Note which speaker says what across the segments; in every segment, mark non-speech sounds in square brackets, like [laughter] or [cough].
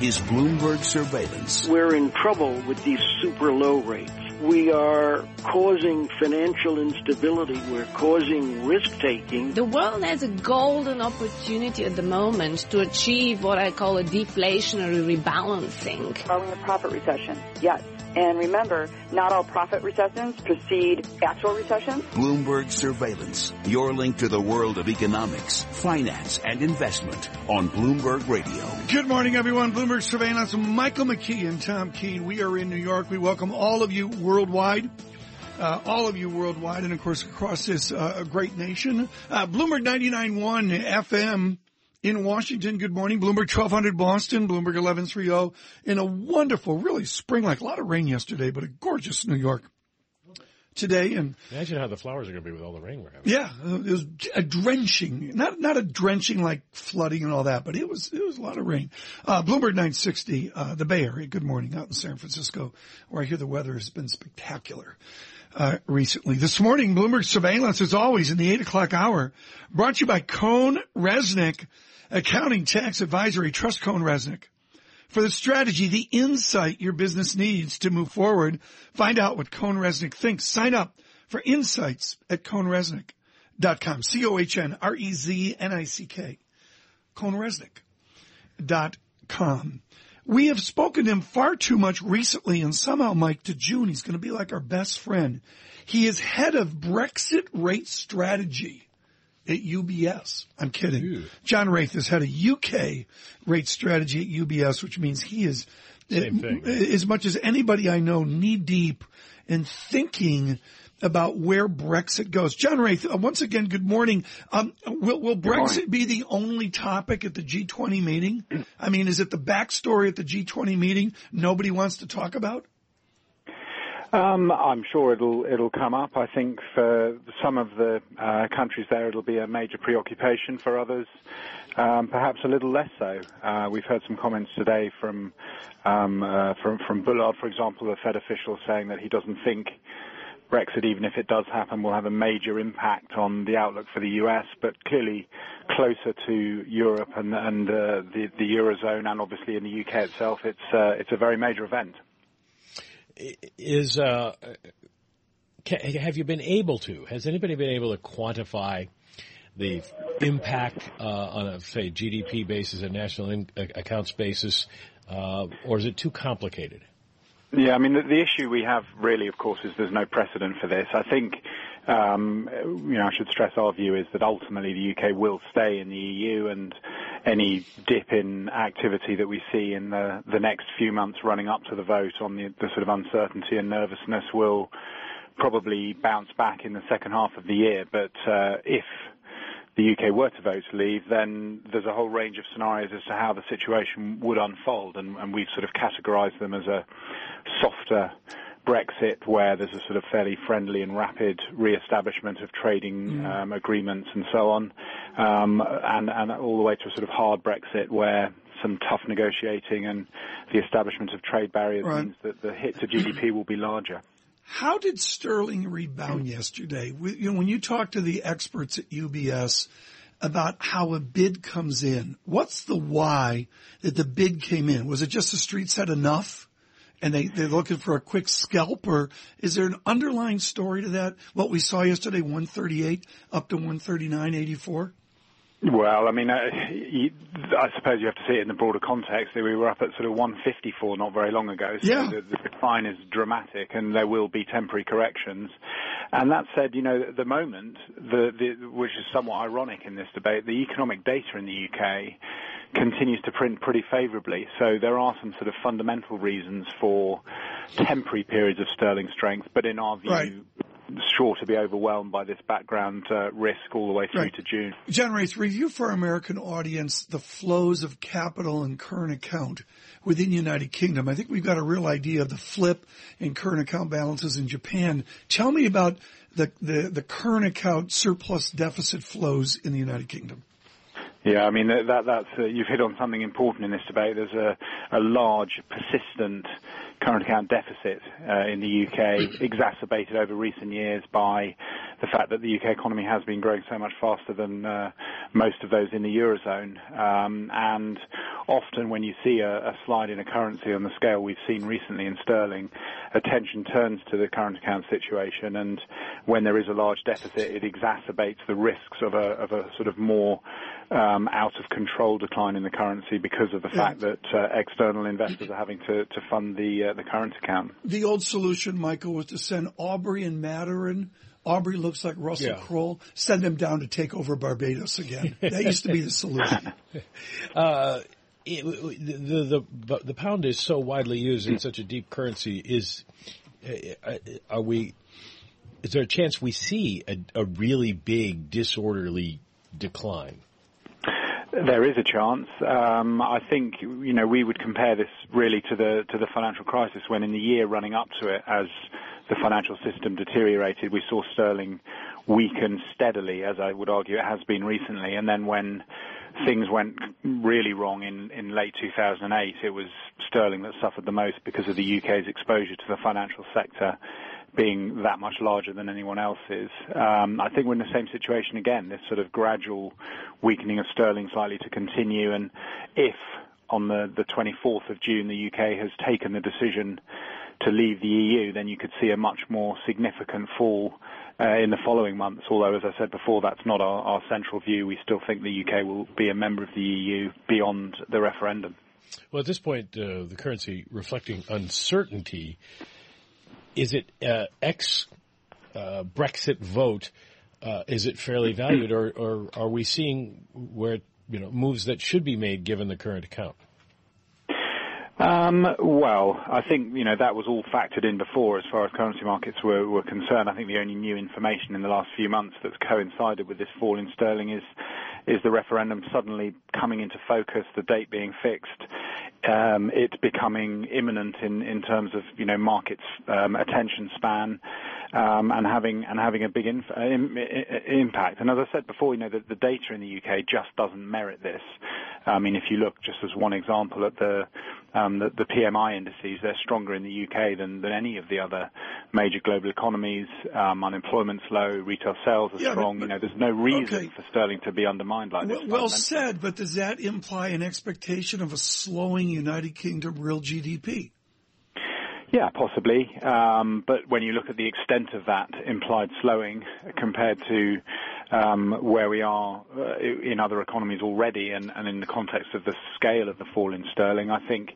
Speaker 1: is Bloomberg Surveillance.
Speaker 2: We're in trouble with these super low rates. We are causing financial instability. We're causing risk taking.
Speaker 3: The world has a golden opportunity at the moment to achieve what I call a deflationary rebalancing.
Speaker 4: Are we in a profit recession? Yes. And remember, not all profit recessions precede actual recessions.
Speaker 1: Bloomberg Surveillance, your link to the world of economics, finance, and investment on Bloomberg Radio.
Speaker 5: Good morning, everyone. Bloomberg Surveillance, Michael McKee and Tom Keene. We are in New York. We welcome all of you worldwide. Uh, all of you worldwide, and of course across this uh, great nation. Uh, Bloomberg 99.1 FM in Washington. Good morning. Bloomberg 1200 Boston, Bloomberg 1130 in a wonderful, really spring-like, a lot of rain yesterday, but a gorgeous New York today. And
Speaker 6: imagine how the flowers are going to be with all the rain we're having.
Speaker 5: Yeah, it was a drenching, not not a drenching like flooding and all that, but it was it was a lot of rain. Uh, Bloomberg 960, uh, the Bay Area. Good morning out in San Francisco, where I hear the weather has been spectacular. Uh, recently. This morning, Bloomberg Surveillance, as always, in the 8 o'clock hour, brought to you by Cohn Resnick, Accounting Tax Advisory, Trust CohnReznick. For the strategy, the insight your business needs to move forward, find out what CohnReznick thinks. Sign up for insights at cohnreznick.com. C-O-H-N-R-E-Z-N-I-C-K. cohnreznick.com. We have spoken to him far too much recently and somehow, Mike, to June, he's going to be like our best friend. He is head of Brexit rate strategy at UBS. I'm kidding. Ew. John Wraith is head of UK rate strategy at UBS, which means he is Same
Speaker 6: thing, eh,
Speaker 5: as much as anybody I know knee deep in thinking about where Brexit goes. John Wraith, uh, once again, good morning. Um, will, will Brexit be the only topic at the G20 meeting? I mean, is it the backstory at the G20 meeting nobody wants to talk about?
Speaker 7: Um, I'm sure it'll it'll come up. I think for some of the uh, countries there, it'll be a major preoccupation. For others, um, perhaps a little less so. Uh, we've heard some comments today from um, uh, from from Bullard, for example, a Fed official saying that he doesn't think Brexit, even if it does happen, will have a major impact on the outlook for the US, but clearly closer to Europe and, and uh, the, eurozone, and obviously in the UK itself, it's uh, it's a very major event.
Speaker 6: Is uh, have you been able to? Has anybody been able to quantify the impact on a say GDP basis and national accounts basis, or is it too complicated?
Speaker 7: Yeah, I mean, the, the, issue we have really, of course, is there's no precedent for this. I think, um, you know, I should stress our view is that ultimately the UK will stay in the EU and any dip in activity that we see in the, the next few months running up to the vote on the, the sort of uncertainty and nervousness will probably bounce back in the second half of the year. But uh, if the UK were to vote to leave, then there's a whole range of scenarios as to how the situation would unfold, and, and we've sort of categorised them as a softer Brexit, where there's a sort of fairly friendly and rapid re-establishment of trading mm. um, agreements and so on, um, and, and all the way to a sort of hard Brexit, where some tough negotiating and the establishment of trade barriers right. means that the hit to GDP will be larger.
Speaker 5: How did sterling rebound yesterday? You know, when you talk to the experts at UBS about how a bid comes in, what's the why that the bid came in? Was it just the street said enough? and they, they're looking for a quick scalp or is there an underlying story to that? What we saw yesterday, 138 up to 139.84?
Speaker 7: Well, I mean, uh, you, I suppose you have to see it in the broader context. We were up at sort of 154 not very long ago, so
Speaker 5: yeah.
Speaker 7: the, the decline is dramatic, and there will be temporary corrections. And that said, you know, at the moment, the, the, which is somewhat ironic in this debate, the economic data in the UK continues to print pretty favourably. So there are some sort of fundamental reasons for temporary periods of sterling strength, but in our view,
Speaker 5: right
Speaker 7: sure to be overwhelmed by this background uh, risk all the way through
Speaker 5: right.
Speaker 7: to June.
Speaker 5: John Wraith, review for our American audience the flows of capital and current account within the United Kingdom. I think we've got a real idea of the flip in current account balances in Japan. Tell me about the, the, the current account surplus deficit flows in the United Kingdom.
Speaker 7: Yeah, I mean that that's uh, you've hit on something important in this debate. There's a, a large, persistent current account deficit uh, in the UK, [clears throat] exacerbated over recent years by the fact that the UK economy has been growing so much faster than uh, most of those in the eurozone. Um, and often when you see a, a slide in a currency on the scale we've seen recently in sterling, attention turns to the current account situation, and when there is a large deficit, it exacerbates the risks of a, of a sort of more out of control decline in the currency because of the fact that uh, external investors are having to, to fund the uh, the current account.
Speaker 5: The old solution, Michael, was to send Aubrey and Maturin. Aubrey looks like Russell
Speaker 6: Yeah.
Speaker 5: Crowe. Send them down to take over Barbados again. [laughs] That used to be the solution. [laughs]
Speaker 6: Uh, it, the, the the the pound is so widely used in such a deep currency. Is uh, are we? Is there a chance we see a, a really big disorderly decline?
Speaker 7: There is a chance. Um, I think you know we would compare this really to the to the financial crisis when in the year running up to it, as the financial system deteriorated, we saw sterling weaken steadily, as I would argue it has been recently. And then when things went really wrong in, in late 2008, it was sterling that suffered the most because of the UK's exposure to the financial sector being that much larger than anyone else's. Um, I think we're in the same situation again, this sort of gradual weakening of sterling is likely to continue. And if on the, the 24th of June the UK has taken the decision to leave the EU, then you could see a much more significant fall uh, in the following months. Although, as I said before, that's not our, our central view. We still think the UK will be a member of the EU beyond the referendum.
Speaker 6: Well, at this point, uh, the currency reflecting uncertainty. Is it uh, ex uh, Brexit vote? Uh, is it fairly valued, or, or are we seeing where you know moves that should be made given the current account?
Speaker 7: Um, well, I think you know that was all factored in before, as far as currency markets were, were concerned. I think the only new information in the last few months that's coincided with this fall in sterling is is the referendum suddenly coming into focus, the date being fixed, um, it becoming imminent in, in terms of you know markets um, attention span, um, and having and having a big inf- uh, im- impact. And as I said before, you know the, the data in the UK just doesn't merit this. I mean, if you look just as one example at the um, the, the PMI indices, they're stronger in the UK than, than any of the other major global economies. Um, unemployment's low, retail sales are
Speaker 5: Yeah, but-
Speaker 7: strong.
Speaker 5: but-
Speaker 7: you know, there's no reason
Speaker 5: okay.
Speaker 7: for sterling to be undermined like this.
Speaker 5: Well, well
Speaker 7: fundamentally.
Speaker 5: said, but does that imply an expectation of a slowing United Kingdom real GDP?
Speaker 7: Yeah, possibly. Um, but when you look at the extent of that implied slowing compared to where we are uh, in other economies already, and, and in the context of the scale of the fall in sterling, I think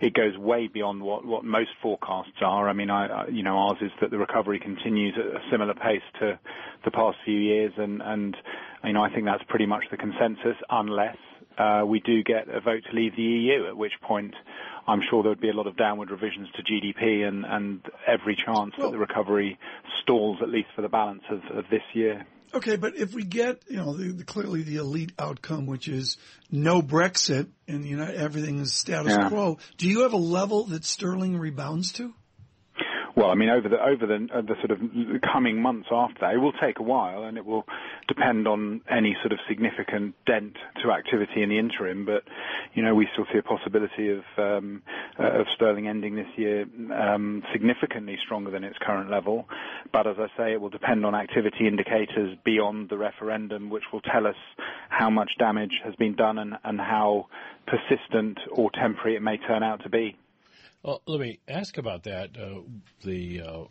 Speaker 7: it goes way beyond what, what most forecasts are. I mean, I, I, you know, ours is that the recovery continues at a similar pace to the past few years, and, and you know, I think that's pretty much the consensus, unless uh, we do get a vote to leave the EU, at which point I'm sure there would be a lot of downward revisions to GDP and, and every chance that the recovery stalls at least for the balance of this year.
Speaker 5: Okay, but if we get, you know, the, the, clearly the elite outcome, which is no Brexit and you know everything is status
Speaker 7: Yeah.
Speaker 5: quo, do you have a level that sterling rebounds to?
Speaker 7: Well, I mean, over the over the, uh, the sort of coming months after that, it will take a while, and it will depend on any sort of significant dent to activity in the interim. But you know, we still see a possibility of um, uh, of sterling ending this year um, significantly stronger than its current level. But as I say, it will depend on activity indicators beyond the referendum, which will tell us how much damage has been done and, and how persistent or temporary it may turn out to be.
Speaker 6: Well, let me ask about that. Uh, the uh,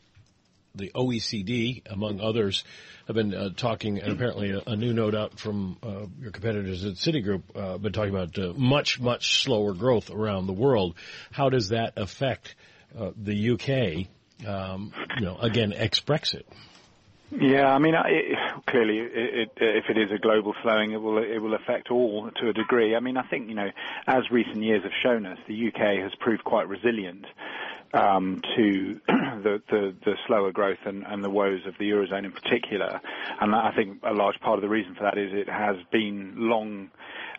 Speaker 6: the OECD, among others, have been uh, talking, and apparently a, a new note out from uh, your competitors at Citigroup, uh, been talking about uh, much, much slower growth around the world. How does that affect uh, the UK? Um, you know, again, ex-Brexit.
Speaker 7: Yeah, I mean, it, clearly, it, it, if it is a global slowing, it will it will affect all to a degree. I mean, I think you know, as recent years have shown us, the UK has proved quite resilient um, to [clears throat] the, the the slower growth and, and the woes of the eurozone in particular. And I think a large part of the reason for that is it has been long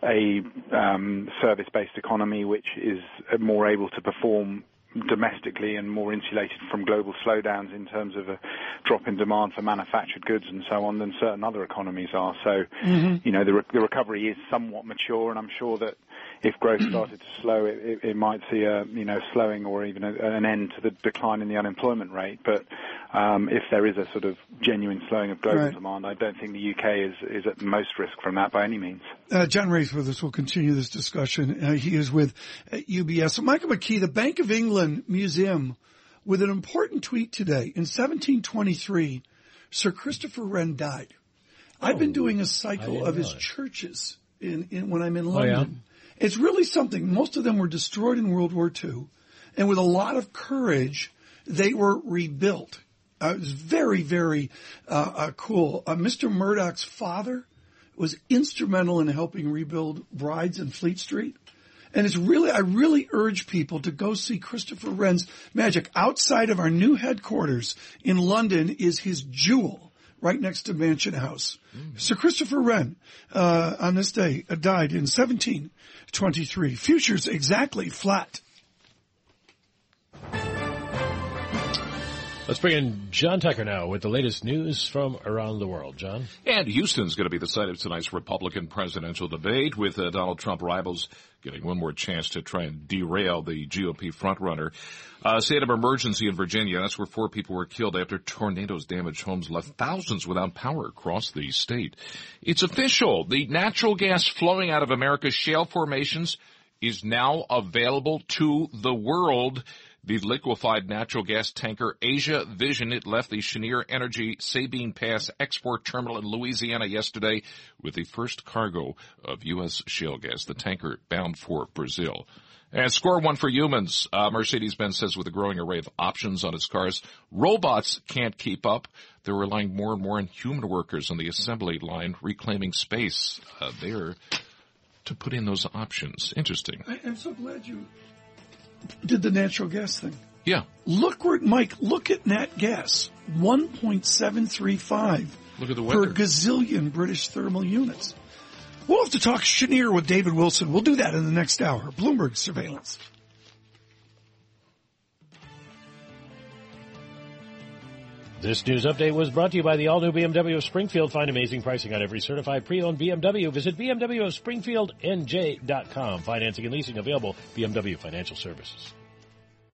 Speaker 7: a um, service-based economy which is more able to perform domestically and more insulated from global slowdowns in terms of a drop in demand for manufactured goods and so on than certain other economies are. So, mm-hmm. you know, the, re- the recovery is somewhat mature, and I'm sure that if growth started to slow, it, it, it might see a you know slowing or even a, an end to the decline in the unemployment rate. But um, if there is a sort of genuine slowing of global
Speaker 5: Right.
Speaker 7: demand, I don't think the UK is is at most risk from that by any means.
Speaker 5: Uh, John Wraith's with us. We'll continue this discussion. Uh, he is with uh, UBS. So Michael McKee, the Bank of England Museum, with an important tweet today. In 1723, Sir Christopher Wren died. I've been doing a cycle of his
Speaker 6: know that.
Speaker 5: churches in, in when I'm in
Speaker 6: Oh, yeah?
Speaker 5: It's really something. Most of them were destroyed in World War II, and with a lot of courage, they were rebuilt. Uh, it was very, very uh, uh, cool. Uh, Mr. Murdoch's father was instrumental in helping rebuild Brides in Fleet Street. And it's really, I really urge people to go see Christopher Wren's magic. Outside of our new headquarters in London is his jewel right next to Mansion House. Sir Christopher Wren, uh, on this day, uh, died in 1723. Futures exactly flat.
Speaker 6: Let's bring in John Tucker now with the latest news from around the world. John?
Speaker 8: And Houston's going to be the site of tonight's Republican presidential debate with uh, Donald Trump rivals getting one more chance to try and derail the GOP frontrunner. Uh, state of emergency in Virginia. That's where four people were killed after tornadoes damaged homes, left thousands without power across the state. It's official. The natural gas flowing out of America's shale formations is now available to the world. The liquefied natural gas tanker Asia Vision, it left the Cheniere Energy Sabine Pass export terminal in Louisiana yesterday with the first cargo of U.S. shale gas. The tanker bound for Brazil. And score one for humans. Uh, Mercedes-Benz says with a growing array of options on its cars, robots can't keep up. They're relying more and more on human workers on the assembly line, reclaiming space uh, there to put in those options. Interesting.
Speaker 5: I, I'm so glad you did the natural gas thing.
Speaker 8: Yeah.
Speaker 5: Look where, Mike, look at nat gas. 1.735
Speaker 8: Look at the
Speaker 5: per
Speaker 8: weather.
Speaker 5: gazillion British thermal units. We'll have to talk Cheniere with David Wilson. We'll do that in the next hour. Bloomberg surveillance.
Speaker 6: This news update was brought to you by the all-new BMW of Springfield. Find amazing pricing on every certified pre-owned BMW. Visit BMW of SpringfieldNJ.com. Financing and leasing available. BMW Financial Services.